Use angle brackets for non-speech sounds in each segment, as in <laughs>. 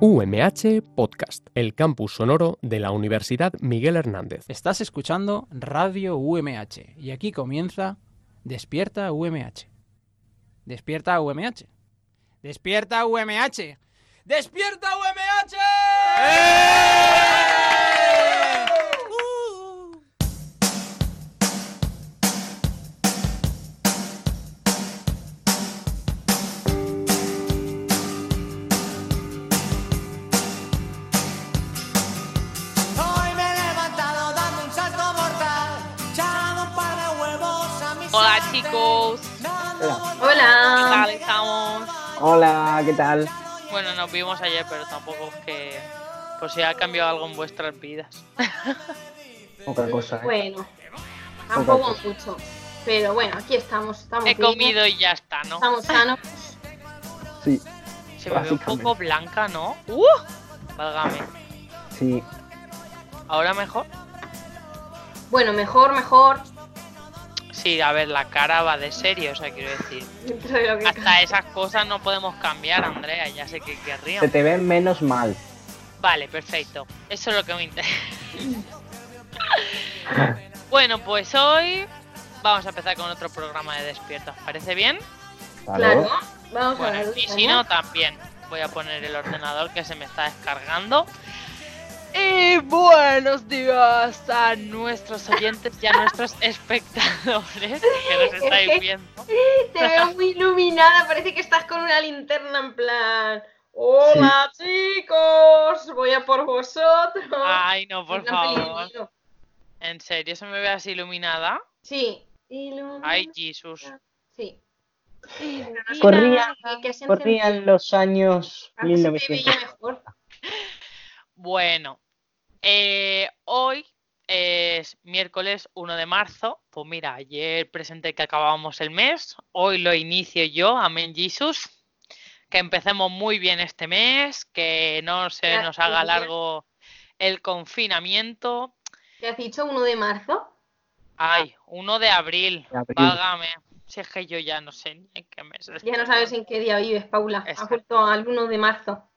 UMH Podcast, el campus sonoro de la Universidad Miguel Hernández. Estás escuchando Radio UMH y aquí comienza Despierta UMH. Despierta UMH. Despierta UMH. Despierta UMH. Hoy mis Hola chicos, dando ¿qué Hola. tal estamos? Hola, ¿qué tal? Bueno, nos vimos ayer, pero tampoco es que por si ha cambiado algo en vuestras vidas. <laughs> Poca cosa, ¿eh? Bueno, tampoco mucho. Pero bueno, aquí estamos. estamos He bien, comido y ya está, ¿no? Estamos <laughs> sanos. Sí, Se me ve un poco blanca, ¿no? ¡Uh! Válgame. sí. ¿Ahora mejor? Bueno, mejor, mejor. Sí, a ver, la cara va de serio, o sea, quiero decir. <laughs> De Hasta esas cosas no podemos cambiar, Andrea, ya sé que Se querríamos. te ve menos mal. Vale, perfecto. Eso es lo que me interesa. <laughs> bueno, pues hoy vamos a empezar con otro programa de despierta. ¿Os parece bien? Claro. Vamos Bueno, a ver. y si no, también voy a poner el ordenador que se me está descargando. Buenos días a nuestros oyentes y a nuestros <laughs> espectadores que nos estáis viendo. Te veo muy iluminada. Parece que estás con una linterna en plan. Hola chicos, voy a por vosotros. Ay, no, por favor. ¿En serio se me ve así iluminada? Sí. Ilumina- Ay, Jesús. Sí. Corrían los años A ver si te 1900. veía mejor. <laughs> Bueno, eh, hoy es miércoles 1 de marzo. Pues mira, ayer presenté que acabábamos el mes. Hoy lo inicio yo, amén Jesus. Que empecemos muy bien este mes, que no se nos haga largo el confinamiento. ¿Te has dicho 1 de marzo? Ay, 1 de abril, abril. válgame. Si es que yo ya no sé ni en qué mes. Ya no sabes en qué día vives, Paula. Has Exacto. vuelto al 1 de marzo.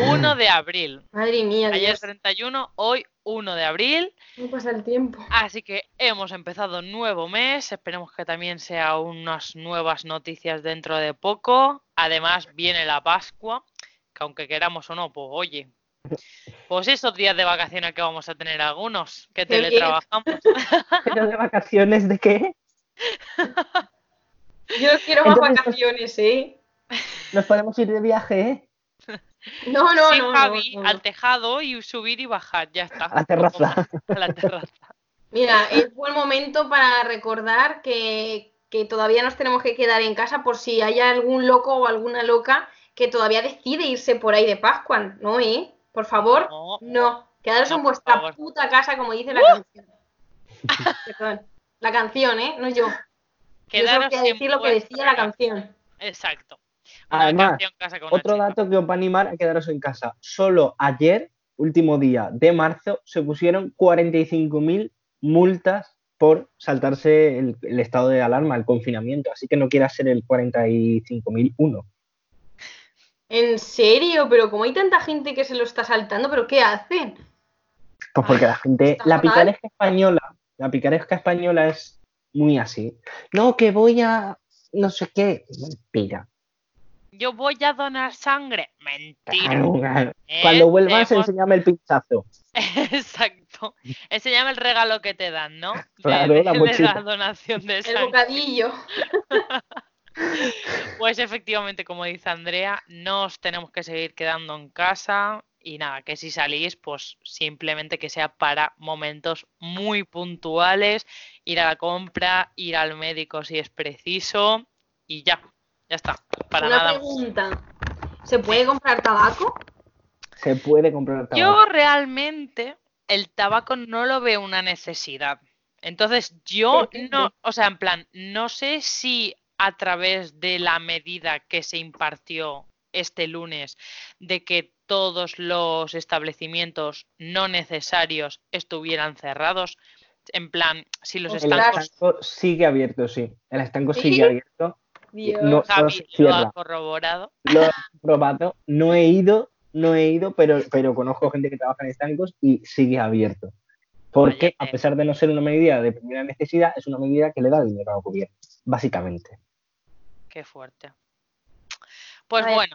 1 <clears throat> de abril. Madre mía, Ayer Dios. 31, hoy 1 de abril. ¿Cómo pasa el tiempo? Así que hemos empezado nuevo mes, esperemos que también sea unas nuevas noticias dentro de poco. Además viene la Pascua, que aunque queramos o no, pues oye, pues esos días de vacaciones que vamos a tener algunos, que teletrabajamos. <laughs> ¿Pero de vacaciones de qué? Yo quiero más Entonces, vacaciones, ¿eh? Nos podemos ir de viaje, ¿eh? <laughs> No, no, sí, no, Javi, no, no. al tejado y subir y bajar, ya está. A la terraza. A la terraza. Mira, es buen momento para recordar que, que todavía nos tenemos que quedar en casa por si hay algún loco o alguna loca que todavía decide irse por ahí de Pascua, ¿no, eh? Por favor, No. no. Quedaros No, en vuestra favor. puta casa, como dice la canción. <laughs> Perdón. La canción, ¿eh? No yo. Yo solo Quedaros quería en decir lo que vuestra decía la casa. canción. Exacto. Además, Otro chica. dato que os va a animar a quedaros en casa. Solo ayer, último día de marzo, se pusieron 45.000 multas por saltarse el, el estado de alarma, el confinamiento. Así que no quiera ser el 45.001. ¿En serio? Pero como hay tanta gente que se lo está saltando, ¿pero qué hacen? Pues porque la gente, está la picaresca española, la picaresca española es muy así. No, que voy a no sé qué. Mentira. Yo voy a donar sangre. Mentira. Claro, claro. Eh, Cuando vuelvas, tenemos- enséñame el pinchazo. <laughs> Exacto. Enséñame el regalo que te dan, ¿no? <laughs> Claro, de, la de la donación de El sangre. bocadillo. <laughs> Pues efectivamente, como dice Andrea, nos tenemos que seguir quedando en casa y nada, que si salís, pues simplemente que sea para momentos muy puntuales, ir a la compra, ir al médico si es preciso y ya, ya está, para Una nada pregunta. ¿Se puede comprar tabaco? Se puede comprar tabaco. Yo realmente el tabaco no lo veo una necesidad. Entonces yo no, o sea, en plan, no sé si a través de la medida que se impartió este lunes de que todos los establecimientos no necesarios estuvieran cerrados, en plan, si los Pues El estancos estanco sigue abierto, sí. El estanco ¿Sí? sigue abierto. Dios. No, Javi lo ha cierra. corroborado. Lo <laughs> he probado. No he ido no he ido, pero, pero conozco gente que trabaja en estancos y sigue abierto. Porque a Oye, pesar de no ser una medida de primera necesidad, es una medida que le da dinero al gobierno, básicamente. Qué fuerte. Pues bueno,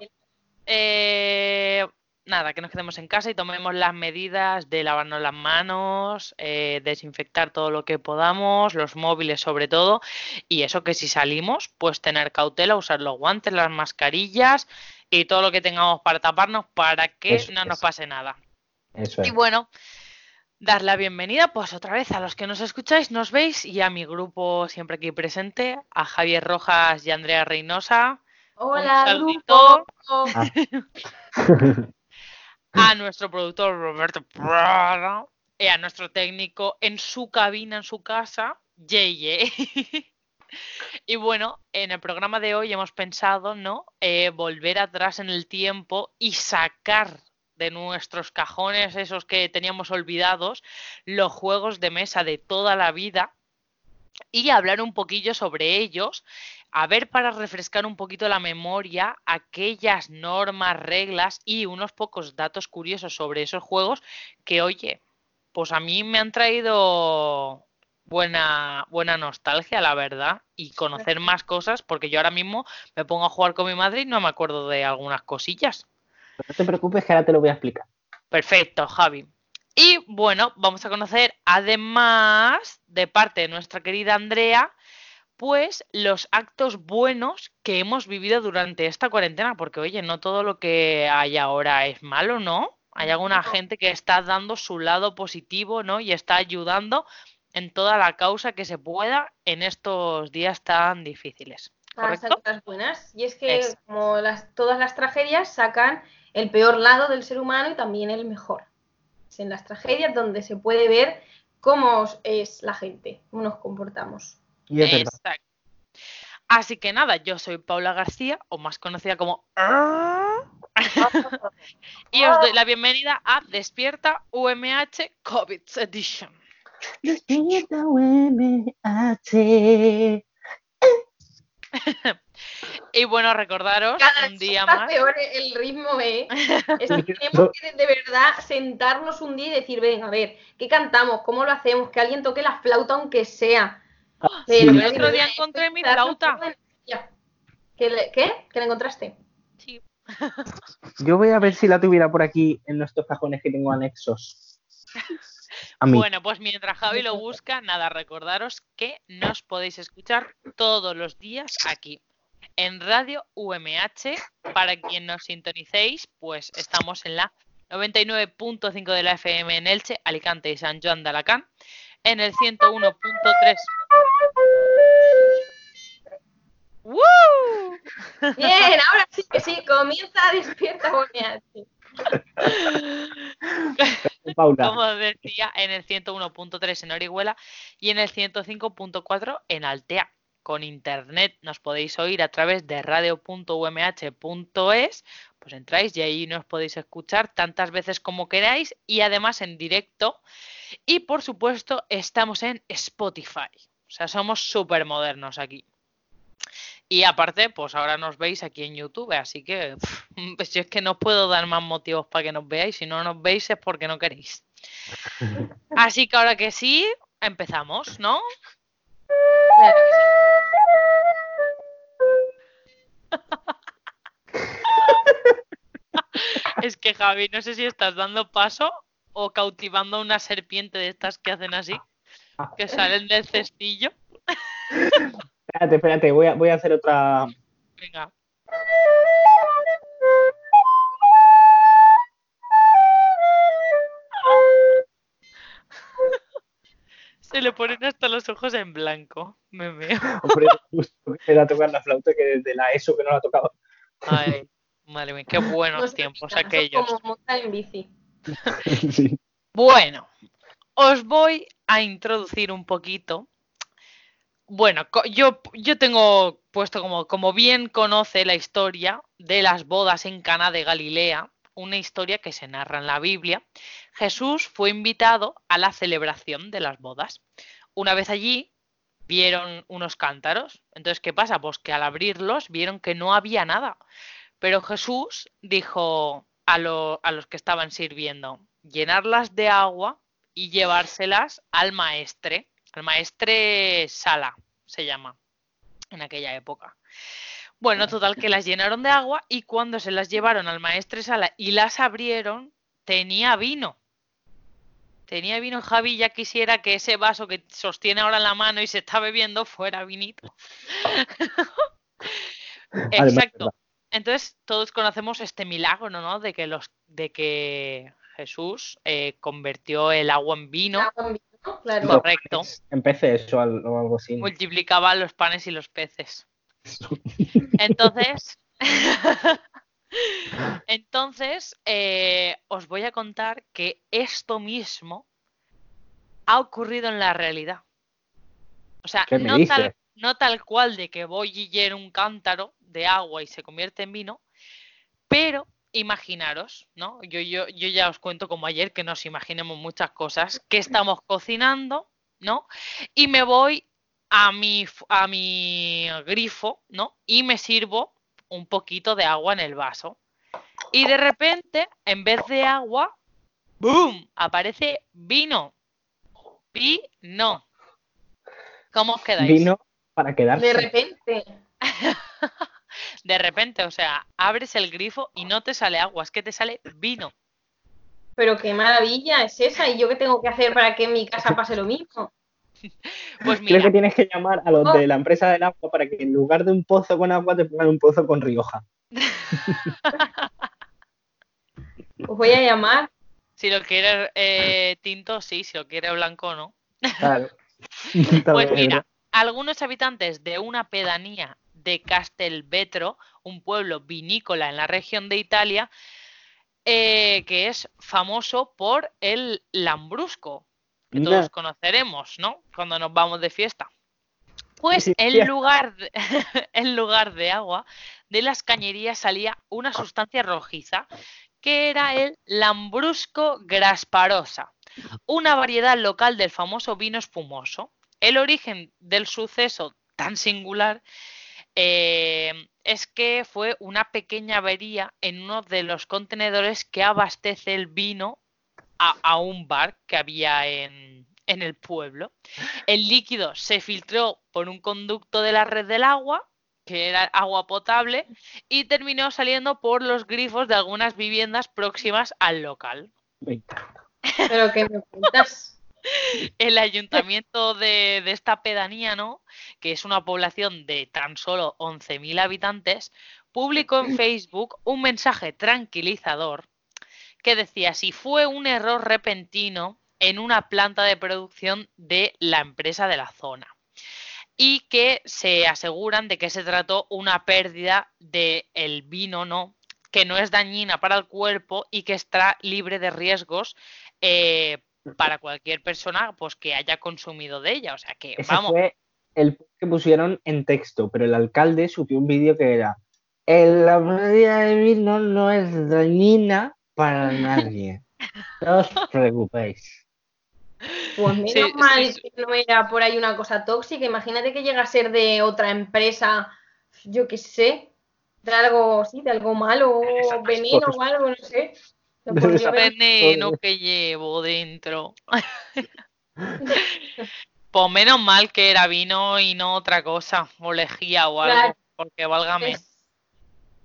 eh, nada, que nos quedemos en casa y tomemos las medidas de lavarnos las manos, eh, desinfectar todo lo que podamos, los móviles sobre todo, y eso que si salimos, pues tener cautela, usar los guantes, las mascarillas y todo lo que tengamos para taparnos para que Eso no nos pase nada. Eso Y es. bueno, dar la bienvenida pues otra vez a los que nos escucháis, nos veis y a mi grupo siempre aquí presente, a Javier Rojas y Andrea Reynosa, Hola, grupo. <laughs> <laughs> A <laughs> nuestro productor Roberto Prada y a nuestro técnico en su cabina, en su casa, Yeye. <laughs> Y bueno, en el programa de hoy hemos pensado, ¿no? Eh, volver atrás en el tiempo y sacar de nuestros cajones, esos que teníamos olvidados, los juegos de mesa de toda la vida y hablar un poquillo sobre ellos, a ver para refrescar un poquito la memoria aquellas normas, reglas y unos pocos datos curiosos sobre esos juegos que, oye, pues a mí me han traído buena, buena nostalgia, la verdad, y conocer más cosas, porque yo ahora mismo me pongo a jugar con mi madre y no me acuerdo de algunas cosillas. No te preocupes que ahora te lo voy a explicar. Perfecto, Javi. Y bueno, vamos a conocer además, de parte de nuestra querida Andrea, pues los actos buenos que hemos vivido durante esta cuarentena, porque oye, no todo lo que hay ahora es malo, ¿no? Hay alguna No. gente que está dando su lado positivo, ¿no? Y está ayudando en toda la causa que se pueda en estos días tan difíciles. ¿Correcto? sacar las buenas. Y es que como las, todas las tragedias sacan el peor lado del ser humano y también el mejor. Es en las tragedias donde se puede ver cómo es la gente, cómo nos comportamos. Y es verdad. Exacto. Así que nada, yo soy Paula García, o más conocida como... <laughs> y os doy la bienvenida a Despierta UMH COVID Edition. Despierta, UMH. <laughs> Y bueno, recordaros Cada un día más. peor el ritmo, ¿eh? <laughs> Es que tenemos que de verdad sentarnos un día y decir, venga, a ver, ¿qué cantamos? ¿Cómo lo hacemos? Que alguien toque la flauta aunque sea. Sí. El otro día encontré mi flauta. ¿Qué, le- ¿Qué? ¿Qué la encontraste? Sí. <laughs> Yo voy a ver si la tuviera por aquí en nuestros cajones que tengo anexos. A mí. Bueno, pues mientras Javi lo busca, nada, recordaros que nos podéis escuchar todos los días aquí en Radio UMH. Para quien nos sintonicéis, pues estamos en la 99.5 de la FM en Elche, Alicante y San Joan de Alacant, en el 101.3. ¡Woo! Bien, ahora sí que sí, comienza <laughs> Despierta. <laughs> Paula. Como decía, en el 101.3 en Orihuela y en el 105.4 en Altea. Con internet nos podéis oír a través de radio.umh.es, pues entráis y ahí nos podéis escuchar tantas veces como queráis y además en directo. Y por supuesto estamos en Spotify. O sea, somos súper modernos aquí. Y aparte, pues ahora nos veis aquí en YouTube, así que <laughs> pues yo es que no os puedo dar más motivos para que nos veáis. Si no nos veis es porque no queréis. Así que ahora que sí, empezamos, ¿no? <laughs> Es que Javi, no sé si estás dando paso o cautivando una serpiente de estas que hacen así, que salen del cestillo. <laughs> Espérate, espérate, voy a, voy a hacer otra. Venga. <laughs> Se le ponen hasta los ojos en blanco. Me veo. Hombre, justo que era tocar la flauta que desde la ESO que no la tocaba. Ay, madre mía, qué buenos tiempos aquellos. como montar en bici. <laughs> Sí. Bueno, os voy a introducir un poquito. Bueno, yo, yo tengo puesto como, como bien conoce la historia de las bodas en Cana de Galilea, una historia que se narra en la Biblia. Jesús fue invitado a la celebración de las bodas. Una vez allí, vieron unos cántaros. Entonces, ¿qué pasa? Pues que al abrirlos vieron que no había nada. Pero Jesús dijo, a, a los que estaban sirviendo, llenarlas de agua y llevárselas al maestre, al maestre Sala se llama en aquella época. Bueno, total que las llenaron de agua y cuando se las llevaron al maestre Sala y las abrieron, tenía vino. Tenía vino Javi, ya quisiera que ese vaso que sostiene ahora en la mano y se está bebiendo fuera vinito. <laughs> Exacto. Entonces, todos conocemos este milagro, ¿no? De que los, de que Jesús eh, convirtió el agua en vino, Agua en vino, Claro. No, correcto. Empecé eso al- o algo así. multiplicaba los panes y los peces. <laughs> Entonces, <laughs> entonces eh, os voy a contar que esto mismo ha ocurrido en la realidad. O sea, ¿Qué me no tal, no tal cual de que voy y lleno un cántaro de agua y se convierte en vino, pero imaginaros, ¿no? Yo, yo, yo ya os cuento como ayer que nos imaginemos muchas cosas, que estamos cocinando, ¿no? Y me voy a mi, a mi grifo, ¿no? Y me sirvo un poquito de agua en el vaso. Y de repente, en vez de agua, ¡boom! Aparece vino. Vino. ¿Cómo os quedáis? Vino para quedarse. De repente. <laughs> De repente, o sea, abres el grifo y no te sale agua, es que te sale vino. Pero qué maravilla es esa. ¿Y yo qué tengo que hacer para que en mi casa <laughs> pase lo mismo? Pues Creo mira, que tienes que llamar a los Oh. de la empresa del agua para que en lugar de un pozo con agua te pongan un pozo con Rioja. <laughs> Os voy a llamar. si lo quieres eh, tinto, sí, si lo quieres blanco, no. Claro. <laughs> Pues mira, algunos habitantes de una pedanía de Castelvetro, un pueblo vinícola en la región de Italia, eh, que es famoso por el lambrusco, que Mira. todos conoceremos, ¿no? Cuando nos vamos de fiesta. Pues sí, en lugar, de, <laughs> en lugar de agua, de las cañerías salía una sustancia rojiza, que era el lambrusco grasparosa, una variedad local del famoso vino espumoso. El origen del suceso tan singular eh, es que fue una pequeña avería en uno de los contenedores que abastece el vino a, a un bar que había en, en el pueblo. El líquido se filtró por un conducto de la red del agua, que era agua potable, y terminó saliendo por los grifos de algunas viviendas próximas al local. Pero que me cuentas. El ayuntamiento de, de esta pedanía, ¿no? Que es una población de tan solo 11.000 habitantes, publicó en Facebook un mensaje tranquilizador que decía si fue un error repentino en una planta de producción de la empresa de la zona y que se aseguran de que se trató una pérdida del el vino, ¿no? Que no es dañina para el cuerpo y que está libre de riesgos eh, para cualquier persona pues que haya consumido de ella. O sea que, Ese vamos, fue el que pusieron en texto, pero el alcalde subió un vídeo que era "El- la pérdida de vino no es dañina para <laughs> nadie. No os preocupéis. Pues menos Sí, mal sí, que no era por ahí una cosa tóxica. Imagínate que llega a ser de otra empresa, yo qué sé, de algo, sí, de algo malo, veneno cosas. o algo, no sé. Haber- <laughs> veneno que llevo dentro. <laughs> Pues menos mal que era vino y no otra cosa, o lejía o algo, Claro. porque válgame. Es-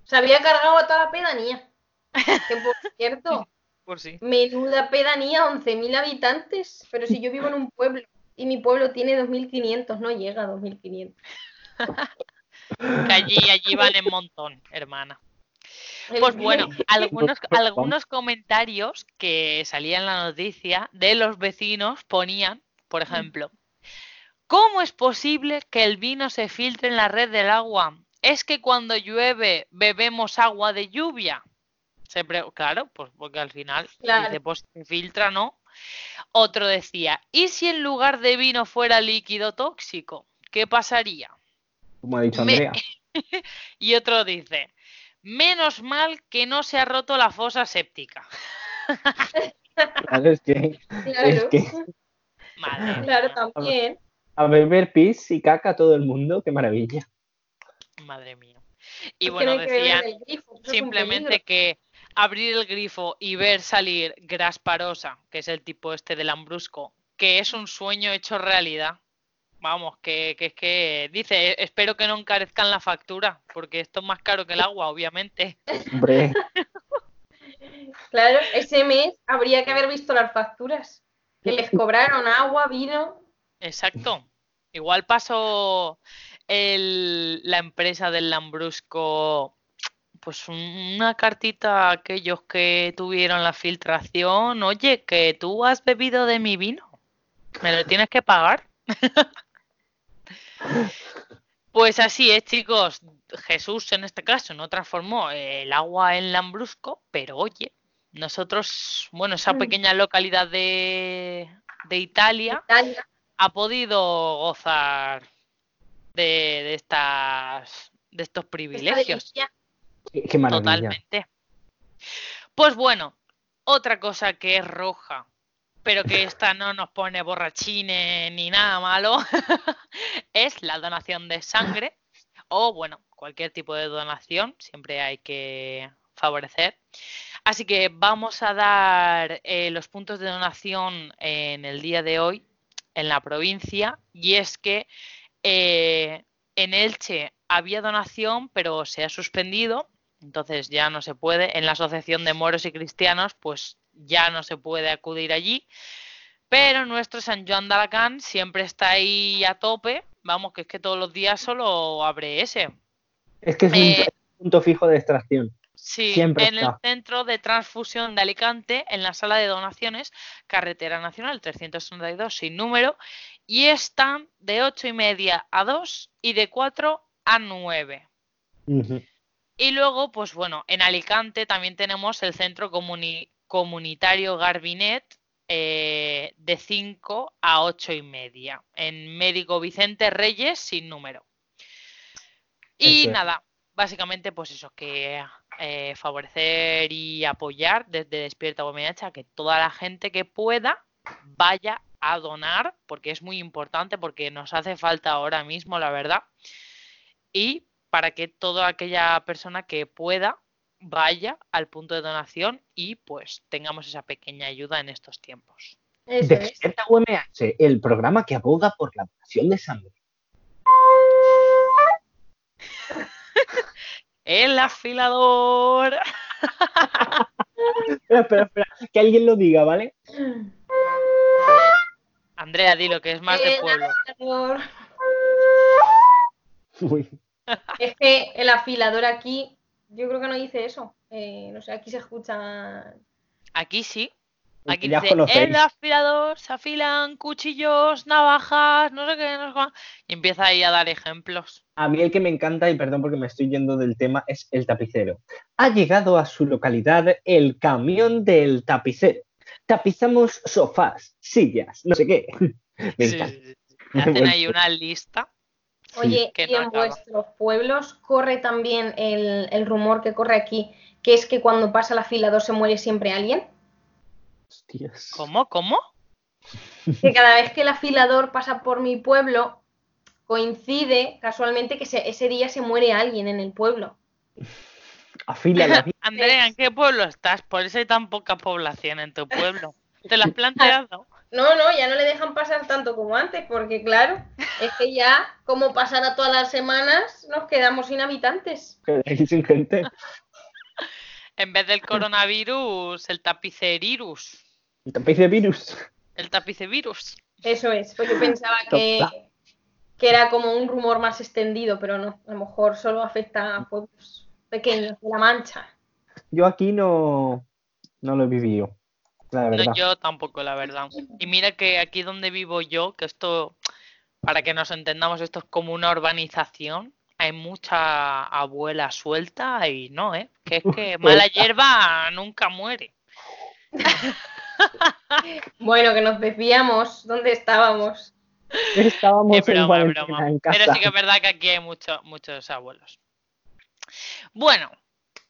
Se había cargado a toda la pedanía. Que por <laughs> cierto, Por sí. menuda pedanía, 11.000 habitantes. Pero si yo vivo en un pueblo y mi pueblo tiene 2.500, no llega a 2.500. Que allí, allí van en montón, hermana. Pues bueno, algunos, algunos comentarios que salían en la noticia de los vecinos ponían, por ejemplo, ¿cómo es posible que el vino se filtre en la red del agua? ¿Es que cuando llueve bebemos agua de lluvia? Se pre- claro, pues porque al final Claro. dice, pues se filtra, ¿no? Otro decía, ¿y si en lugar de vino fuera líquido tóxico? ¿Qué pasaría? Como ha dicho Me- Andrea. <laughs> Y otro dice, menos mal que no se ha roto la fosa séptica. <laughs> Claro, es que, es Claro, que Madre <laughs> claro, mía, también. a beber pis y caca todo el mundo, qué maravilla. madre mía. Y Es bueno, decían grifo, simplemente que abrir el grifo y ver salir Grasparosa, que es el tipo este del Lambrusco, que es un sueño hecho realidad. Vamos, que, que es que dice, espero que no encarezcan la factura, porque esto es más caro que el agua, obviamente. <laughs> Hombre, Claro, ese mes habría que haber visto las facturas. Que les <laughs> cobraron agua, vino. Exacto. Igual pasó el- la empresa del Lambrusco, pues un- una cartita a aquellos que tuvieron la filtración. Oye, que tú has bebido de mi vino. ¿Me lo tienes que pagar? <laughs> Pues así es, chicos. Jesús en este caso no transformó el agua en Lambrusco, pero oye, nosotros, bueno, esa Mm. pequeña localidad de, de Italia Italia. ha podido gozar de, de estas de estos privilegios. qué maravilla. Totalmente. Pues bueno, otra cosa que es roja, pero que esta no nos pone borrachines ni nada malo, <laughs> es la donación de sangre o bueno, cualquier tipo de donación, siempre hay que favorecer. Así que vamos a dar eh, los puntos de donación en el día de hoy en la provincia y es que eh, en Elche había donación pero se ha suspendido entonces ya no se puede. En la Asociación de Moros y Cristianos, pues ya no se puede acudir allí. Pero nuestro San Joan de Alacant siempre está ahí a tope. Vamos, que es que todos los días solo abre ese. Es que es un Eh, punto fijo de extracción. Sí, Siempre en el. Centro de Transfusión de Alicante, en la sala de donaciones, Carretera Nacional 362 sin número, y están de 8 y media a 2 y de 4 a 9. Ujú. Y luego, pues bueno, en Alicante también tenemos el centro comuni- comunitario Garbinet eh, de 5 a 8 y media. En Médico Vicente Reyes sin número. Y nada, básicamente pues eso, que eh, favorecer y apoyar desde Despierta UMH a que toda la gente que pueda vaya a donar, porque es muy importante, porque nos hace falta ahora mismo, la verdad. Y para que toda aquella persona que pueda vaya al punto de donación y pues tengamos esa pequeña ayuda en estos tiempos. Eso es. Despierta UMH, el programa que aboga por la donación de sangre. <laughs> El afilador. <laughs> Espera, espera, espera, que alguien lo diga, ¿vale? Andrea, dilo que es más de El pueblo. afilador. Uy, Es que el afilador aquí, yo creo que no dice eso. Eh, no sé, aquí se escucha. Aquí sí. el Aquí ya dice, conocéis. el afilador, se afilan cuchillos, navajas, no sé qué, no sé cuál". Y empieza ahí a dar ejemplos. A mí el que me encanta, y perdón porque me estoy yendo del tema, es el tapicero. Ha llegado a su localidad el camión del tapicero. Tapizamos sofás, sillas, no sé qué. <laughs> Me Sí, encanta. sí, sí. <laughs> Me Hacen ahí una lista. Oye, que y no en acaba. vuestros pueblos corre también el, el rumor que corre aquí, que es que cuando pasa el afilador se muere siempre alguien. Hostias. ¿Cómo? ¿Cómo? Que cada vez que el afilador pasa por mi pueblo, coincide casualmente que se- ese día se muere alguien en el pueblo. <laughs> Afila la vida. Andrea, ¿en qué pueblo estás? Por eso hay tan poca población en tu pueblo. ¿Te lo has <laughs> planteado? No, no, ya no le dejan pasar tanto como antes, porque claro, es que ya, como pasará todas las semanas, nos quedamos sin habitantes. Aquí sin gente. En vez del coronavirus, el tapicerirus. El tapiz de virus. El tapicevirus. Eso es, porque pensaba <laughs> que, que era como un rumor más extendido, pero no, a lo mejor solo afecta a pueblos pequeños de la Mancha. Yo aquí no, no lo he vivido. La No, verdad. yo tampoco, la verdad. Y mira que aquí donde vivo yo, que esto, para que nos entendamos, esto es como una urbanización. Hay mucha abuela suelta y no, ¿eh? Que es que <laughs> mala hierba nunca muere. <laughs> Bueno, que nos desviamos, ¿dónde estábamos? Estábamos Es en broma, en Pero casa. sí que es verdad que aquí hay mucho- muchos abuelos. Bueno,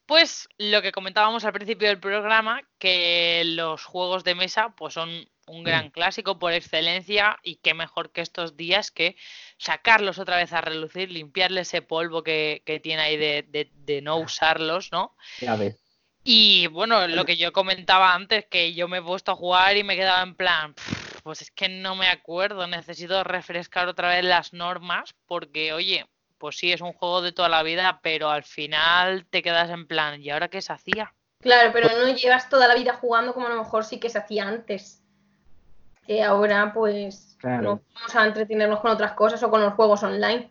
pues lo que comentábamos al principio del programa, que los juegos de mesa pues son un gran clásico por excelencia y qué mejor que estos días que sacarlos otra vez a relucir, limpiarle ese polvo que, que tiene ahí de, de- de no usarlos, ¿no? Ya ves. Y bueno, lo que yo comentaba antes, que yo me he puesto a jugar y me he quedado en plan, "Pff, pues es que no me acuerdo, necesito refrescar otra vez las normas, porque oye, pues sí, es un juego de toda la vida, pero al final te quedas en plan, ¿y ahora qué se hacía? Claro, pero no llevas toda la vida jugando como a lo mejor sí que se hacía antes. Que ahora, pues, Claro. no vamos a entretenernos con otras cosas o con los juegos online.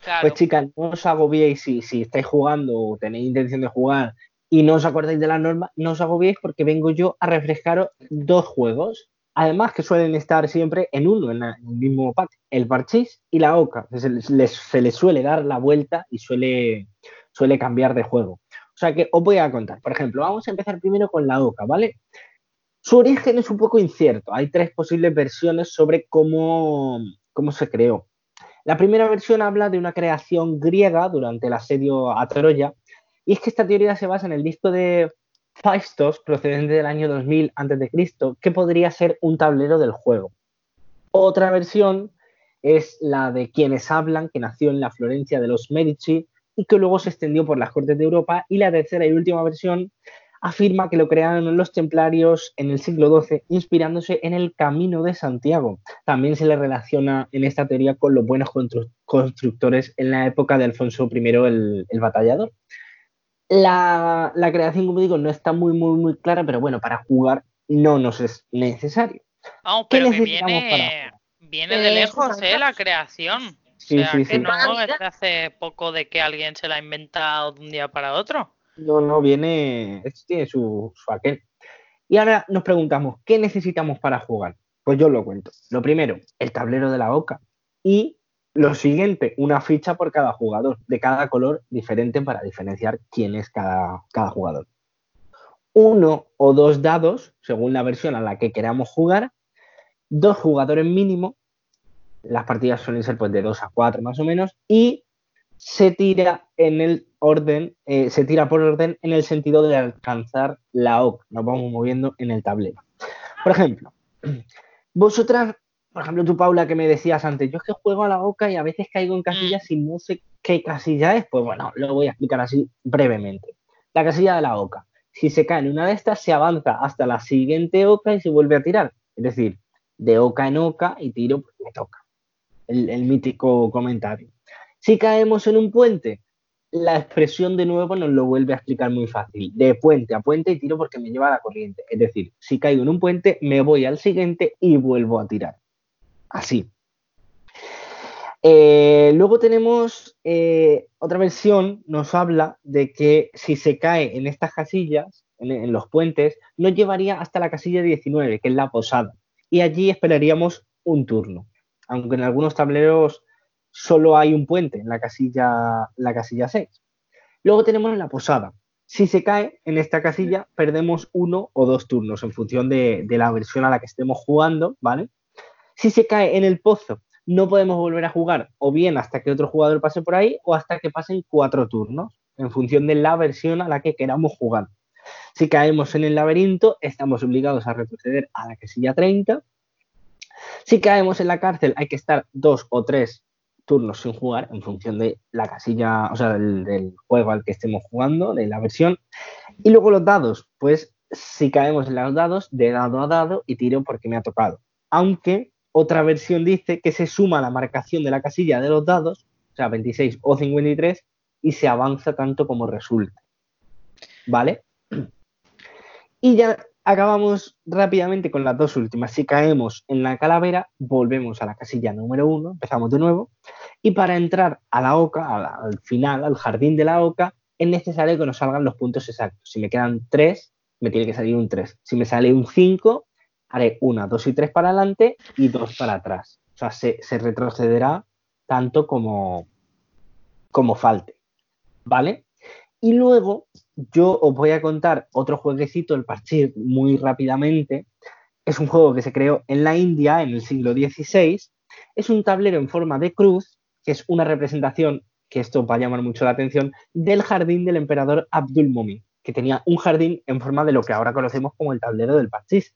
Claro, Pues chicas, no os agobiéis si, si estáis jugando o tenéis intención de jugar y no os acordáis de las normas, no os agobiéis porque vengo yo a refrescaros dos juegos. Además que suelen estar siempre en uno, en, la- en el mismo pack, el parchís y la oca. Se les, les- se les suele dar la vuelta y suele, suele cambiar de juego. O sea que os voy a contar. Por ejemplo, vamos a empezar primero con la oca, ¿vale? Su origen es un poco incierto. Hay tres posibles versiones sobre cómo, cómo se creó. La primera versión habla de una creación griega durante el asedio a Troya, y es que esta teoría se basa en el disco de Phaistos, procedente del año 2000 a.C., que podría ser un tablero del juego. Otra versión es la de quienes hablan, que nació en la Florencia de los Medici y que luego se extendió por las cortes de Europa. Y la tercera y última versión afirma que lo crearon los templarios en el siglo XII, inspirándose en el Camino de Santiago. También se le relaciona en esta teoría con los buenos constru- constructores en la época de Alfonso I el, el batallador. La, la creación, como digo, no está muy, muy, muy clara, pero bueno, para jugar no nos es necesario. vamos, ¿qué pero que viene, para viene Eh, de lejos, Susana. ¿eh? La creación. O sea, sí, que sí. no Ah, es de hace poco de que alguien se la ha inventado de un día para otro. No, no, viene, esto tiene su, su aquel. Y ahora nos preguntamos, ¿qué necesitamos para jugar? Pues yo lo cuento. Lo primero, el tablero de la OCA. Y lo siguiente, una ficha por cada jugador, de cada color diferente para diferenciar quién es cada, cada jugador. Uno o dos dados, según la versión a la que queramos jugar. Dos jugadores mínimo. Las partidas suelen ser pues de 2 a 4 más o menos. Y se tira en el orden, eh, se tira por orden en el sentido de alcanzar la OC. Nos vamos moviendo en el tablero. Por ejemplo, <clears throat> vosotras, por ejemplo, tú, Paula, que me decías antes, yo es que juego a la OCA y a veces caigo en casillas y no sé qué casilla es. Pues bueno, lo voy a explicar así brevemente. La casilla de la OCA. Si se cae en una de estas, se avanza hasta la siguiente OCA y se vuelve a tirar. Es decir, de OCA en OCA y tiro porque me toca. El, el mítico comentario. Si caemos en un puente, la expresión de nuevo nos lo vuelve a explicar muy fácil. De puente a puente y tiro porque me lleva la corriente. Es decir, si caigo en un puente, me voy al siguiente y vuelvo a tirar. Así. Eh, luego tenemos eh, otra versión, nos habla de que si se cae en estas casillas, en, en los puentes, nos llevaría hasta la casilla 19, que es la posada. Y allí esperaríamos un turno. Aunque en algunos tableros solo hay un puente en la casilla, la casilla 6. Luego tenemos la posada. Si se cae en esta casilla, perdemos uno o dos turnos en función de, de la versión a la que estemos jugando, ¿vale? Si se cae en el pozo, no podemos volver a jugar o bien hasta que otro jugador pase por ahí o hasta que pasen cuatro turnos en función de la versión a la que queramos jugar. Si caemos en el laberinto, estamos obligados a retroceder a la casilla 30. Si caemos en la cárcel, hay que estar dos o tres turnos sin jugar en función de la casilla, o sea, del, juego al que estemos jugando, de la versión. Y luego los dados, pues si caemos en los dados, de dado a dado y tiro porque me ha tocado. Aunque otra versión dice que se suma la marcación de la casilla de los dados, o sea, 26 o 53, y se avanza tanto como resulte. ¿Vale? <clears throat> Y ya acabamos rápidamente con las dos últimas. Si caemos en la calavera, volvemos a la casilla número uno, empezamos de nuevo. Y para entrar a la oca, al final, al jardín de la oca, es necesario que nos salgan los puntos exactos. Si me quedan tres, me tiene que salir un 3. Si me sale un 5, haré una, dos y tres para adelante y dos para atrás. O sea, se, se retrocederá tanto como, como falte. ¿Vale? Y luego yo os voy a contar otro jueguecito, el Parchís, muy rápidamente. Es un juego que se creó en la India en el siglo XVI. Es un tablero en forma de cruz, que es una representación, que esto va a llamar mucho la atención, del jardín del emperador Abdul Mumin, que tenía un jardín en forma de lo que ahora conocemos como el tablero del Parchís.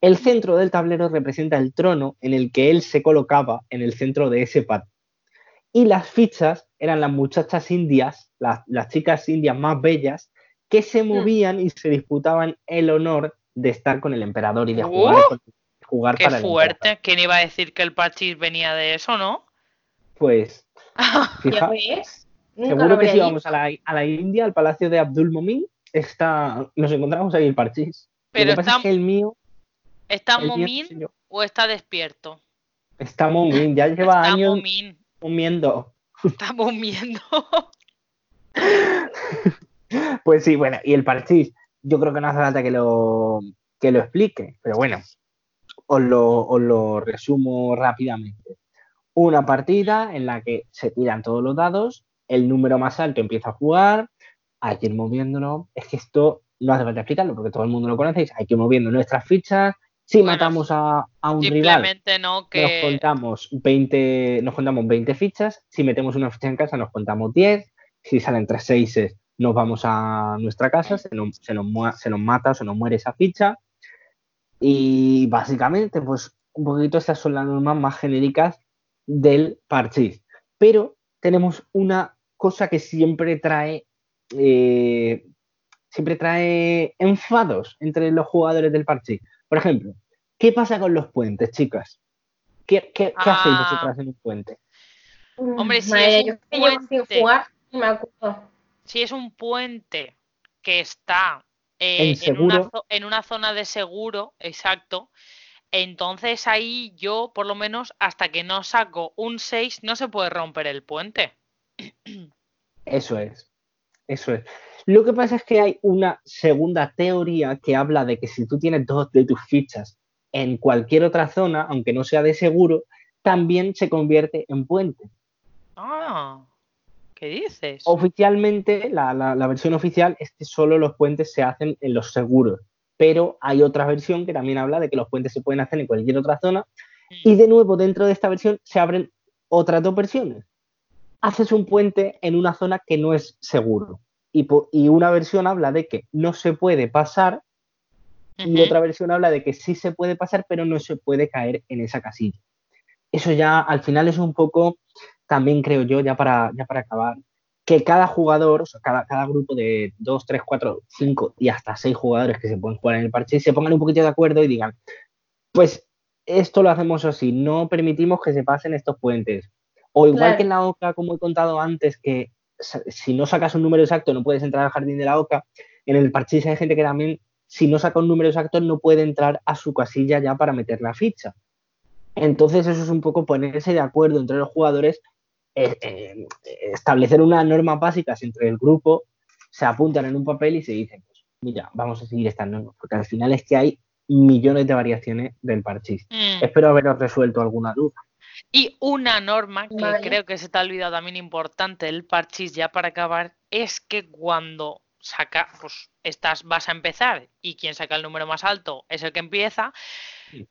El centro del tablero representa el trono en el que él se colocaba en el centro de ese patio. Y las fichas eran las muchachas indias, las chicas indias más bellas que se movían y se disputaban el honor de estar con el emperador y de ¡Uh! jugar, con- jugar Qué para el emperador. fuerte. ¿Quién iba a decir que el parchís venía de eso, no? Pues, <laughs> ¿Ya fija, seguro que si vamos a la, a la India, al palacio de Abdul Momin, está, nos encontramos ahí el parchís. Pero está- es que el mío, ¿Está el mío, momín sí, yo- o está despierto? está Momin, ya <laughs> lleva está años momín. comiendo. Está momiendo. <laughs> Pues sí, bueno, y el parchís, yo creo que no hace falta que lo, que lo explique, pero bueno, os lo, os lo resumo rápidamente. Una partida en la que se tiran todos los dados, el número más alto empieza a jugar, hay que ir moviéndolo. Es que esto no hace falta explicarlo porque todo el mundo lo conocéis, hay que ir moviendo nuestras fichas. Si Bueno, matamos a, a un rival, Simplemente no nos que. contamos 20, nos contamos 20 fichas, si metemos una ficha en casa nos contamos 10, si salen tres seises nos vamos a nuestra casa, se nos, se nos, mua- se nos mata o se nos muere esa ficha. Y básicamente, pues un poquito estas son las normas más genéricas del parchís. Pero tenemos una cosa que siempre trae, eh, siempre trae enfados entre los jugadores del parchís. Por ejemplo, ¿qué pasa con los puentes, chicas? ¿Qué, qué- qué hacéis Ah. vosotras en un puente? Hombre, si Madre, es yo que llevo sin puente. jugar, no me acuerdo. Si es un puente que está En eh, en, una, en una zona de seguro, exacto, entonces ahí yo, por lo menos, hasta que no saco un 6, no se puede romper el puente. Eso es, eso es. Lo que pasa es que hay una segunda teoría que habla de que si tú tienes dos de tus fichas en cualquier otra zona, aunque no sea de seguro, también se convierte en puente. Ah, ¿qué dices? Oficialmente, la, la- la versión oficial es que solo los puentes se hacen en los seguros, pero hay otra versión que también habla de que los puentes se pueden hacer en cualquier otra zona y de nuevo dentro de esta versión se abren otras dos versiones. Haces un puente en una zona que no es seguro y, y una versión habla de que no se puede pasar y otra versión habla de que sí se puede pasar pero no se puede caer en esa casilla. Eso ya al final es un poco, también creo yo, ya para, ya para acabar, que cada jugador, o sea, cada, cada grupo de 2, 3, 4, 5 y hasta 6 jugadores que se pueden jugar en el parche se pongan un poquito de acuerdo y digan, pues esto lo hacemos así, no permitimos que se pasen estos puentes. O igual Claro. que en la OCA, como he contado antes, que si no sacas un número exacto no puedes entrar al jardín de la OCA, en el parchís hay gente que también, si no saca un número exacto, no puede entrar a su casilla ya para meter la ficha. Entonces eso es un poco ponerse de acuerdo entre los jugadores, eh, eh, establecer unas normas básicas entre el grupo, se apuntan en un papel y se dicen, pues mira, vamos a seguir estas normas, porque al final es que hay millones de variaciones del parchís. Mm. Espero haberos resuelto alguna duda. Y una norma que Vale. creo que se te ha olvidado también importante del parchís ya para acabar es que cuando saca, pues estás, vas a empezar y quien saca el número más alto es el que empieza.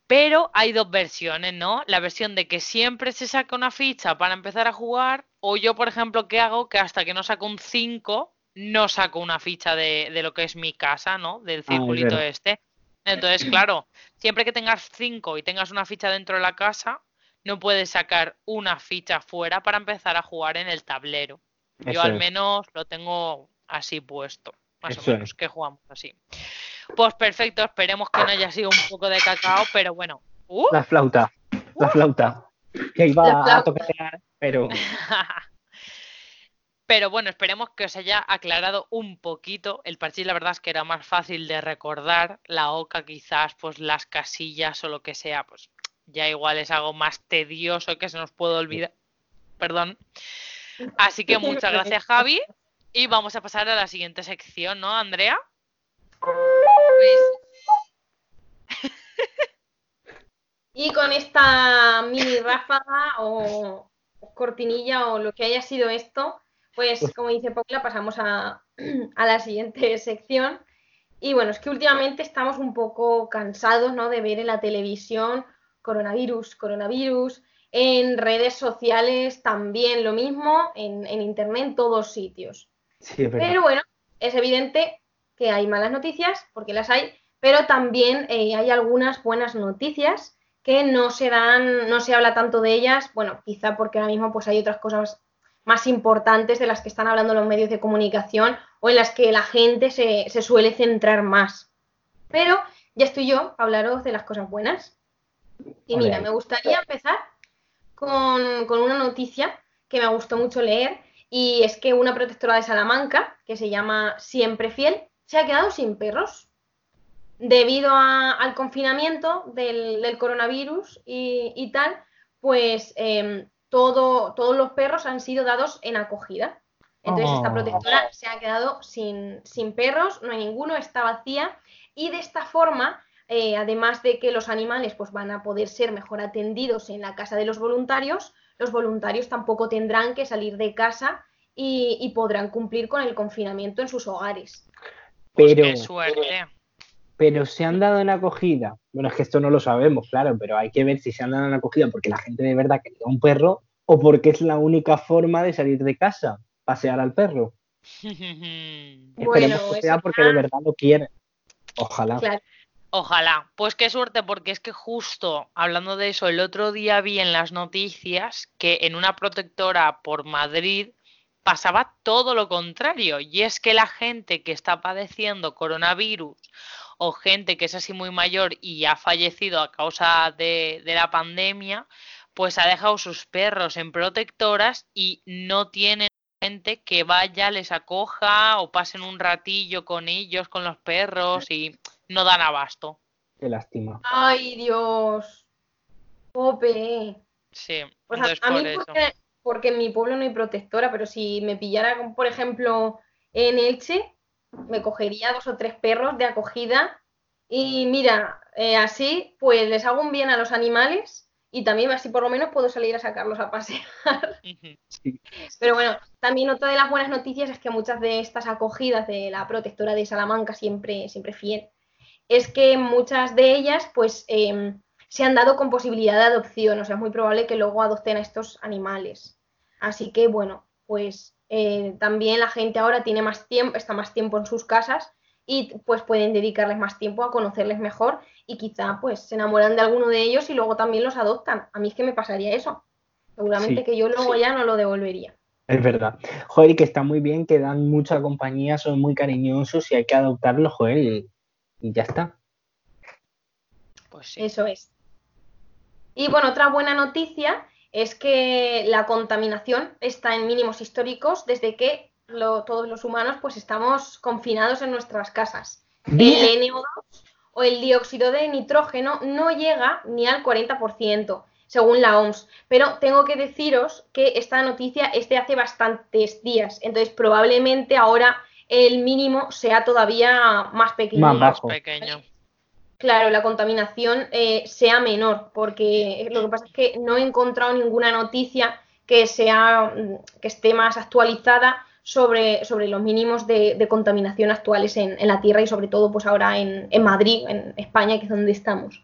Pero hay dos versiones, ¿no? La versión de que siempre se saca una ficha para empezar a jugar o yo, por ejemplo, que hago que hasta que no saco un 5 no saco una ficha de, de lo que es mi casa, ¿no? Del Ah, circulito este. Entonces, claro, siempre que tengas 5 y tengas una ficha dentro de la casa, no puedes sacar una ficha fuera para empezar a jugar en el tablero. Yo Eso al es. menos lo tengo así puesto, más Eso o es. menos, que jugamos así. Pues perfecto, esperemos que no haya sido un poco de cacao, pero bueno. ¡Uh! La flauta, la flauta, que iba flauta. a toquetear, pero <laughs> Pero bueno, esperemos que os haya aclarado un poquito. El parchís, la verdad es que era más fácil de recordar. La oca, quizás, pues las casillas o lo que sea, pues ya igual es algo más tedioso que se nos puede olvidar. Perdón. Así que muchas gracias, Javi. Y vamos a pasar a la siguiente sección, ¿no, Andrea? <laughs> Y con esta mini ráfaga o cortinilla o lo que haya sido esto, pues como dice Paula, pasamos a, a la siguiente <laughs> sección. Y bueno, es que últimamente estamos un poco cansados ¿no? de ver en la televisión coronavirus, coronavirus, en redes sociales también lo mismo, en, en internet, en todos sitios. sí. Pero bueno, es evidente que hay malas noticias, porque las hay, pero también eh, hay algunas buenas noticias que no se dan, no se habla tanto de ellas, bueno, quizá porque ahora mismo pues hay otras cosas más importantes de las que están hablando los medios de comunicación o en las que la gente se, se suele centrar más. Pero ya estoy yo a hablaros de las cosas buenas. Y mira, me gustaría empezar con, con una noticia que me gustó mucho leer y es que una protectora de Salamanca, que se llama Siempre Fiel, se ha quedado sin perros debido a- al confinamiento del, del coronavirus y, y tal, pues em, todo, todos los perros han sido dados en acogida. Entonces esta Oh. protectora se ha quedado sin, sin perros, no hay ninguno, está vacía y de esta forma, eh, además de que los animales pues, van a poder ser mejor atendidos en la casa de los voluntarios, los voluntarios tampoco tendrán que salir de casa y, y podrán cumplir con el confinamiento en sus hogares. Pues Pero, qué suerte. pero se han dado en acogida. Bueno, es que esto no lo sabemos, claro, pero hay que ver si se han dado en acogida porque la gente de verdad quería un perro o porque es la única forma de salir de casa, pasear al perro. <laughs> Bueno, Esperemos que sea porque de verdad lo quieren. Ojalá. Claro. Ojalá. Pues qué suerte, porque es que justo hablando de eso, el otro día vi en las noticias que en una protectora por Madrid pasaba todo lo contrario. Y es que la gente que está padeciendo coronavirus o gente que es así muy mayor y ha fallecido a causa de, de la pandemia, pues ha dejado sus perros en protectoras y no tienen gente que vaya, les acoja o pasen un ratillo con ellos, con los perros y no dan abasto. Qué lástima. Ay, Dios. Pope. Sí, Pues a, entonces a mí por eso. Porque, en mi pueblo no hay protectora, pero si me pillara, por ejemplo, en Elche, me cogería dos o tres perros de acogida y mira, eh, así pues les hago un bien a los animales y también así por lo menos puedo salir a sacarlos a pasear. <laughs> Pero bueno, también otra de las buenas noticias es que muchas de estas acogidas de la protectora de Salamanca, siempre, siempre fiel, es que muchas de ellas pues eh, se han dado con posibilidad de adopción, o sea, es muy probable que luego adopten a estos animales. Así que bueno, pues eh, también la gente ahora tiene más tiempo, está más tiempo en sus casas y pues pueden dedicarles más tiempo a conocerles mejor y quizá pues se enamoran de alguno de ellos y luego también los adoptan. A mí es que me pasaría eso. Seguramente Sí, que yo luego sí. ya no lo devolvería. Es verdad. Joder, y que está muy bien, que dan mucha compañía, son muy cariñosos y hay que adoptarlos, joder, y, y ya está. Pues sí. Eso es. Y bueno, otra buena noticia es que la contaminación está en mínimos históricos desde que lo- todos los humanos pues estamos confinados en nuestras casas. El NO2 o el dióxido de nitrógeno no llega ni al 40%, según la OMS. Pero tengo que deciros que esta noticia es de hace bastantes días, entonces probablemente ahora el mínimo sea todavía más pequeño. Más bajo. Pequeño. Claro, la contaminación eh, sea menor, porque lo que pasa es que no he encontrado ninguna noticia que sea mm, que esté más actualizada sobre, sobre los mínimos de, contaminación actuales en, en la Tierra y sobre todo pues ahora en, en Madrid, en España, que es donde estamos.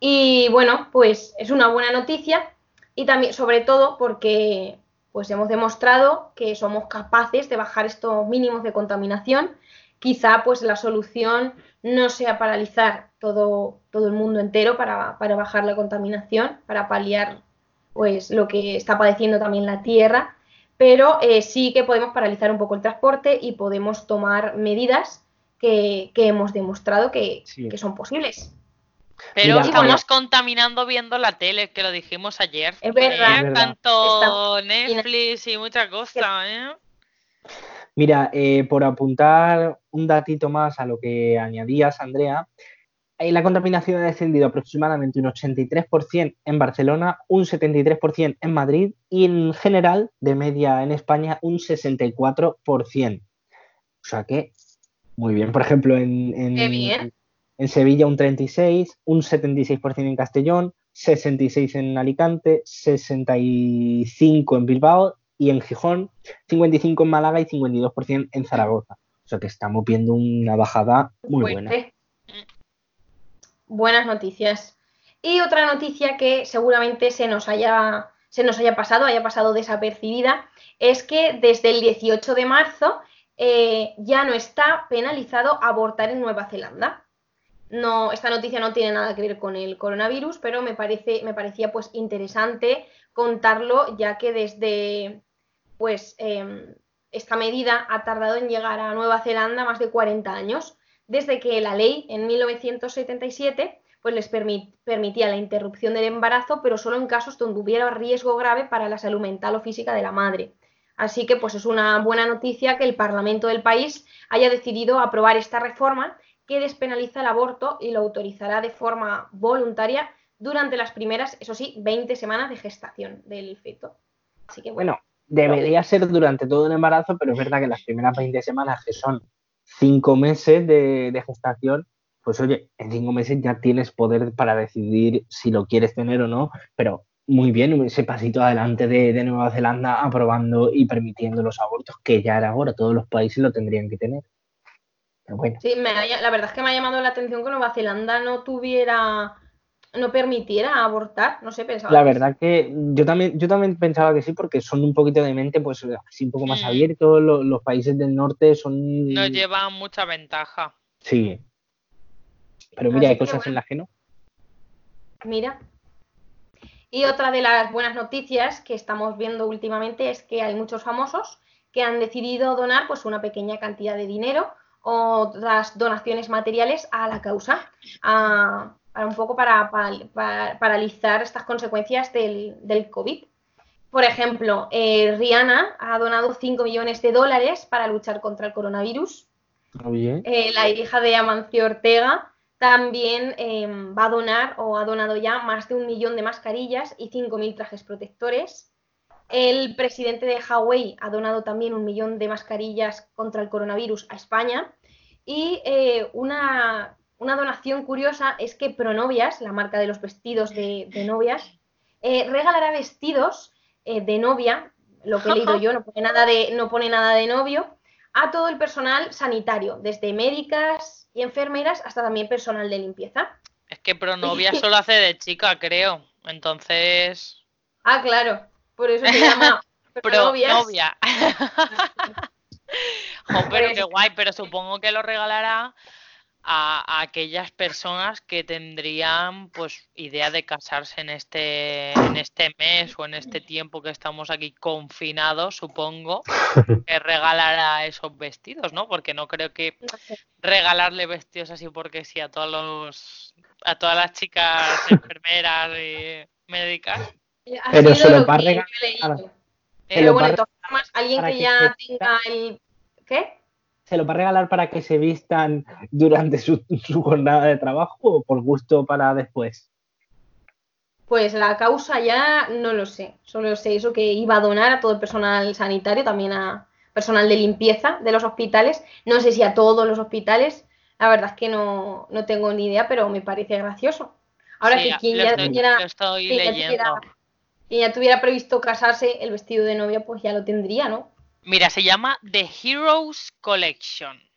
Y bueno, pues es una buena noticia y también sobre todo porque pues hemos demostrado que somos capaces de bajar estos mínimos de contaminación. Quizá pues la solución no sea paralizar todo, todo el mundo entero para, para bajar la contaminación, para paliar pues lo que está padeciendo también la Tierra, pero eh, sí que podemos paralizar un poco el transporte y podemos tomar medidas que, que hemos demostrado que, Sí. que son posibles. Pero Mira, estamos contaminando viendo la tele, que lo dijimos ayer. Es verdad. ¿eh? Es verdad. Tanto Estamos- Netflix y mucha cosa, ¿eh? Mira, eh, por apuntar un datito más a lo que añadías, Andrea, eh, la contaminación ha descendido aproximadamente un 83% en Barcelona, un 73% en Madrid y en general, de media en España, un 64%. O sea que, muy bien. Por ejemplo, en, en- en Sevilla un 36%, un 76% en Castellón, 66% en Alicante, 65% en Bilbao y en Gijón, 55% en Málaga y 52% en Zaragoza. O sea que estamos viendo una bajada muy buena. Buenas noticias. Y otra noticia que seguramente se nos haya, se nos haya pasado, haya pasado desapercibida, es que desde el 18 de marzo eh, ya no está penalizado abortar en Nueva Zelanda. No, esta noticia no tiene nada que ver con el coronavirus, pero me parece, me parecía pues interesante contarlo, ya que desde, pues em, esta medida ha tardado en llegar a Nueva Zelanda más de 40 años, desde que la ley en 1977 pues les permit- permitía la interrupción del embarazo, pero solo en casos donde hubiera riesgo grave para la salud mental o física de la madre. Así que pues es una buena noticia que el Parlamento del país haya decidido aprobar esta reforma que despenaliza el aborto y lo autorizará de forma voluntaria durante las primeras, eso sí, 20 semanas de gestación del feto. Así que Bueno, debería ser durante todo el embarazo, pero es verdad que las primeras 20 semanas, que son cinco meses de, gestación, pues oye, en cinco meses ya tienes poder para decidir si lo quieres tener o no, pero muy bien ese pasito adelante de, Nueva Zelanda aprobando y permitiendo los abortos, que ya era hora, todos los países lo tendrían que tener. Sí, me ha- la verdad es que me ha llamado la atención que Nueva Zelanda no tuviera, no permitiera abortar, no sé, pensaba. la verdad que yo también, yo también pensaba que sí, porque son un poquito de mente, pues así un poco más Mm. abiertos, lo- los países del norte son... Nos lleva mucha ventaja. Sí. Pero mira, Así hay cosas en las que no. Mira. Y otra de las buenas noticias que estamos viendo últimamente es que hay muchos famosos que han decidido donar pues una pequeña cantidad de dinero o otras donaciones materiales a la causa, a- un poco para, paralizar estas consecuencias del, del COVID. Por ejemplo, eh, Rihanna ha donado 5 millones de dólares para luchar contra el coronavirus. Oye, Eh, la hija de Amancio Ortega también eh, va a donar o ha donado ya más de un millón de mascarillas y 5.000 trajes protectores. El presidente de Hawái ha donado también un millón de mascarillas contra el coronavirus a España. Y eh, una, una donación curiosa es que Pronovias, la marca de los vestidos de, de novias, eh, regalará vestidos eh, de novia, lo que he leído yo, no pone nada de, no pone nada de novio, a todo el personal sanitario, desde médicas y enfermeras hasta también personal de limpieza. Es que Pronovia solo hace de chica, creo. Entonces, Ah, claro, por eso se llama <laughs> Pronovias. Pronovia. <laughs> Jo, pero qué Pues- guay, pero supongo que lo regalará a, a aquellas personas que tendrían pues idea de casarse en este en este mes o en este tiempo que estamos aquí confinados, supongo <laughs> que regalará esos vestidos, ¿no? Porque no creo que regalarle vestidos así porque sí a todos los a todas las chicas <laughs> enfermeras y médicas. Ha Pero sido se lo va a regalar. Pero bueno, de todas formas, alguien que que ya tenga el... ¿Qué? ¿Se lo va a regalar para que se vistan durante su, su jornada de trabajo o por gusto para después? Pues la causa ya no lo sé. Solo sé eso que iba a donar a todo el personal sanitario, también a personal de limpieza de los hospitales. No sé si a todos los hospitales. La verdad es que no, no tengo ni idea, pero me parece gracioso. Ahora sí, que quien ya estoy, tuviera, quien ya tuviera- quien ya tuviera previsto casarse, el vestido de novia, pues ya lo tendría, ¿no? Mira, se llama The Heroes Collection.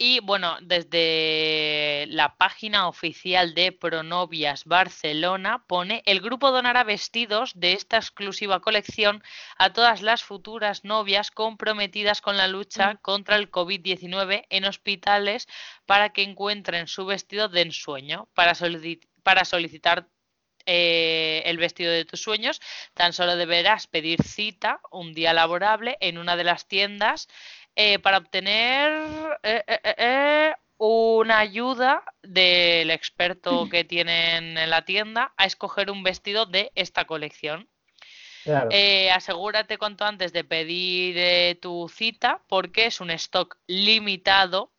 Y bueno, desde la página oficial de Pronovias Barcelona pone, el grupo donará vestidos de esta exclusiva colección a todas las futuras novias comprometidas con la lucha contra el COVID-19 en hospitales para que encuentren su vestido de ensueño. Para, para solicitar eh, el vestido de tus sueños, tan solo deberás pedir cita un día laborable en una de las tiendas eh, para obtener eh, una ayuda del experto que tienen en la tienda a escoger un vestido de esta colección. Claro. Eh, asegúrate cuanto antes de pedir eh, tu cita porque es un stock limitado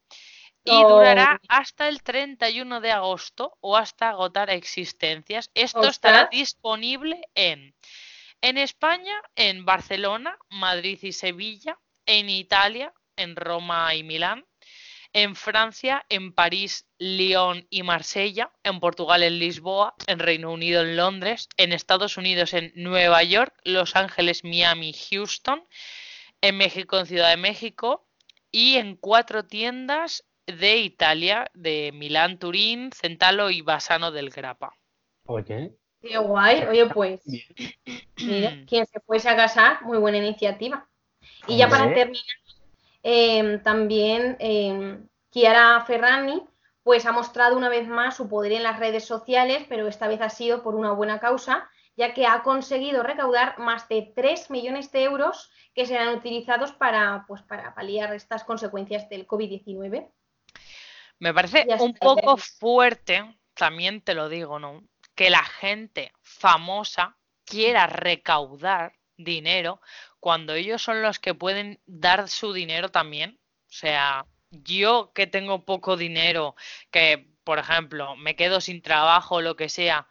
y Oh. durará hasta el 31 de agosto o hasta agotar existencias. Esto estará disponible en, en España, en Barcelona, Madrid y Sevilla, en Italia, en Roma y Milán, en Francia, en París, Lyon y Marsella, en Portugal, en Lisboa, en Reino Unido, en Londres, en Estados Unidos, en Nueva York, Los Ángeles, Miami, Houston, en México, en Ciudad de México y en cuatro tiendas de Italia, de Milán, Turín, Centalo y Bassano del Grappa. Oye, Qué guay. Oye, pues, <clears throat> mira, Mm. quien se fuese a casar, muy buena iniciativa. Y ya para terminar, eh, también eh, Chiara Ferrani pues ha mostrado una vez más su poder en las redes sociales, pero esta vez ha sido por una buena causa, ya que ha conseguido recaudar más de 3 millones de euros que serán utilizados para, pues, para paliar estas consecuencias del COVID-19. Me parece un poco fuerte, también te lo digo, ¿no? Que la gente famosa quiera recaudar dinero cuando ellos son los que pueden dar su dinero también. O sea, yo que tengo poco dinero, que por ejemplo me quedo sin trabajo o lo que sea,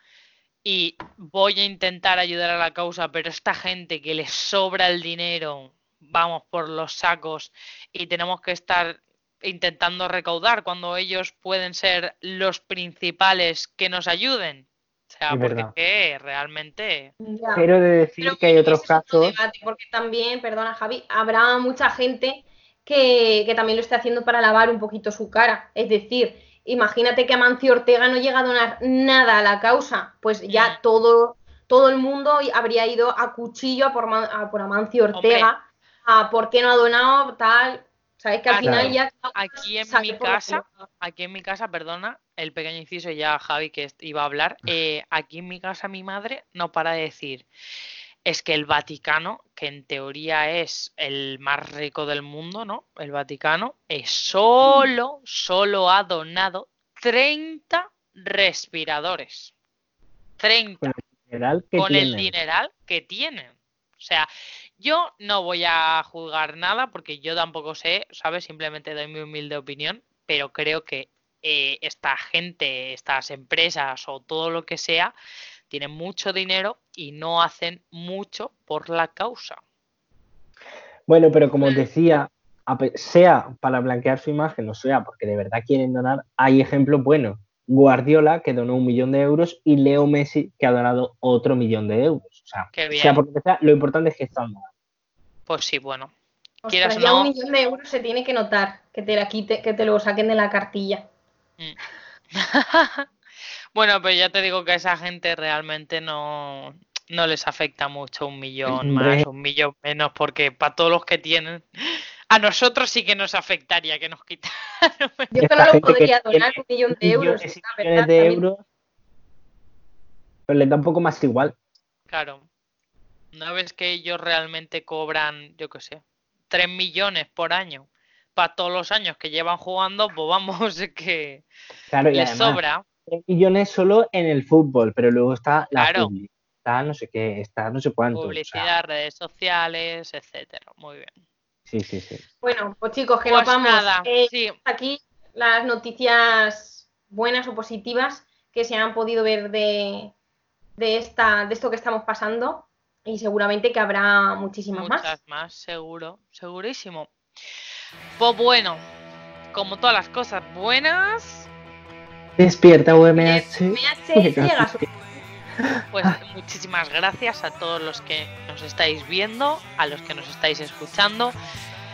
y voy a intentar ayudar a la causa, pero esta gente que les sobra el dinero, vamos por los sacos y tenemos que estar intentando recaudar cuando ellos pueden ser los principales que nos ayuden. O sea, Es porque realmente... Ya. Pero de decir Pero que hay otros casos. debate, porque también, perdona Javi, habrá mucha gente que, que también lo esté haciendo para lavar un poquito su cara. Es decir, imagínate que Amancio Ortega no llega a donar nada a la causa, pues ya Mm. todo, todo el mundo habría ido a cuchillo a por, Ma- a por Amancio Ortega, a por qué no ha donado tal. Sabes que al Ah, final claro. ya Aquí en mi casa, aquí en mi casa, perdona, el pequeño inciso ya Javi que iba a hablar, eh, aquí en mi casa mi madre no para de decir, es que el Vaticano, que en teoría es el más rico del mundo, ¿no? El Vaticano, es solo, solo ha donado 30 respiradores. 30 general que con el dineral que tienen. O sea, yo no voy a juzgar nada porque yo tampoco sé, ¿sabes? Simplemente doy mi humilde opinión, pero creo que eh, esta gente, estas empresas o todo lo que sea, tienen mucho dinero y no hacen mucho por la causa. Bueno, pero como os decía, a pe- sea para blanquear su imagen o sea porque de verdad quieren donar, hay ejemplos buenos. Guardiola, que donó un millón de euros, y Leo Messi, que ha donado otro millón de euros. O sea, Qué sea por lo que sea, lo importante es que están. Pues sí, bueno. Ostras, quieras o ya no- un millón de euros se tiene que notar, que te la quite, que te lo saquen de la cartilla. Mm. <laughs> Bueno, pero ya te digo que a esa gente realmente no, no les afecta mucho un millón más, un millón menos, porque para todos los que tienen, a nosotros sí que nos afectaría que nos quitaran. <laughs> Yo no lo podría tiene donar un millón de euros. millones millones de euros, pero les da un poco más igual. Claro. ¿No ves que ellos realmente cobran, yo qué sé, 3 millones por año? Para todos los años que llevan jugando, pues vamos, <laughs> es que Claro, y les además, sobra. 3 millones solo en el fútbol, pero luego está la Claro. publi, está no sé qué, está no sé cuánto. o sea, Publicidad, redes sociales, etcétera. Muy bien. sí, sí, sí. Bueno, pues chicos, que Pues nos vamos. nada, Eh, sí. aquí las noticias buenas o positivas que se han podido ver de, de, esta, de esto que estamos pasando y seguramente que habrá muchísimas Muchas más. más, seguro, segurísimo. Pues bueno, como todas las cosas buenas, Despierta UMH. MH llega a su pues muchísimas gracias a todos los que nos estáis viendo, a los que nos estáis escuchando,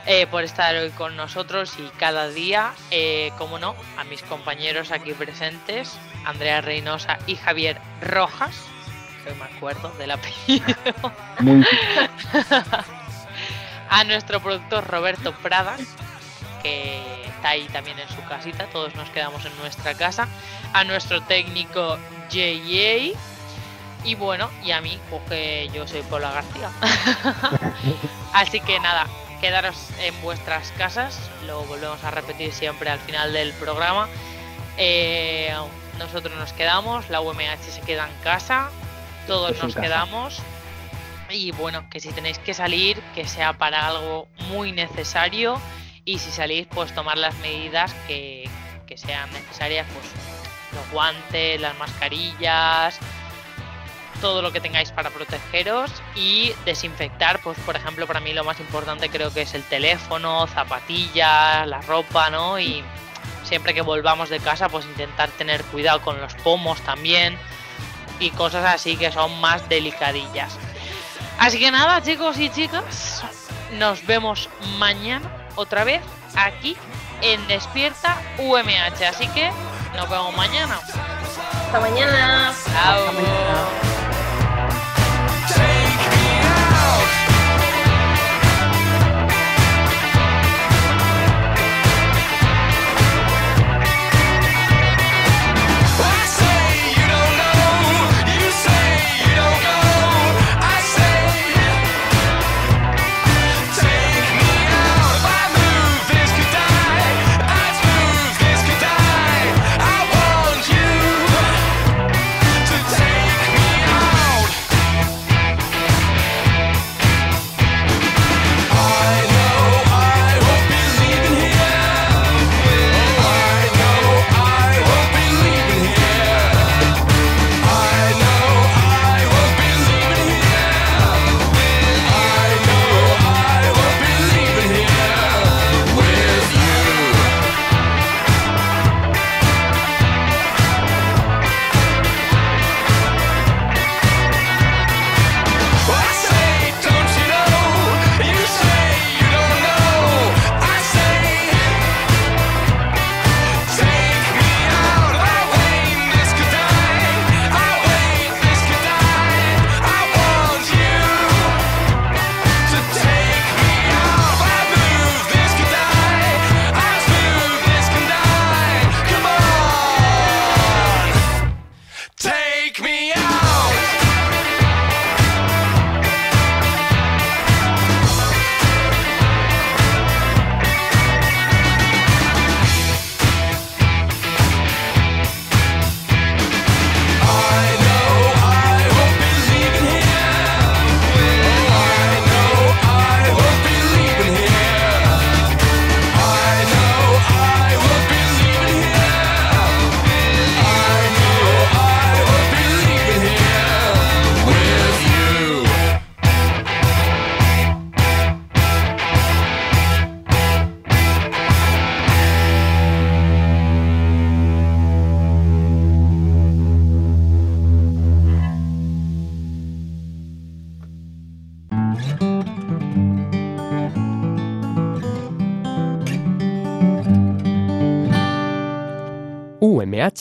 eh, por estar hoy con nosotros y cada día, eh, como no, a mis compañeros aquí presentes, Andrea Reynosa y Javier Rojas, que me acuerdo del apellido. Muy <laughs> a nuestro productor Roberto Pradas, que está ahí también en su casita, todos nos quedamos en nuestra casa, a nuestro técnico JJ y bueno, y a mí, pues que yo soy Paula García. <laughs> Así que nada, quedaros en vuestras casas, lo volvemos a repetir siempre al final del programa. Eh, nosotros nos quedamos, la UMH se queda en casa, todos Pues nos quedamos. Y bueno, que si tenéis que salir, que sea para algo muy necesario. Y si salís, pues tomar las medidas que, que sean necesarias, pues los guantes, las mascarillas, todo lo que tengáis para protegeros y desinfectar, pues por ejemplo, para mí lo más importante creo que es el teléfono, zapatillas, la ropa, ¿no? Y siempre que volvamos de casa, pues intentar tener cuidado con los pomos también y cosas así que son más delicadillas. Así que nada, chicos y chicas, nos vemos mañana otra vez aquí en Despierta UMH. Así que nos vemos mañana. Hasta mañana. Chao. I say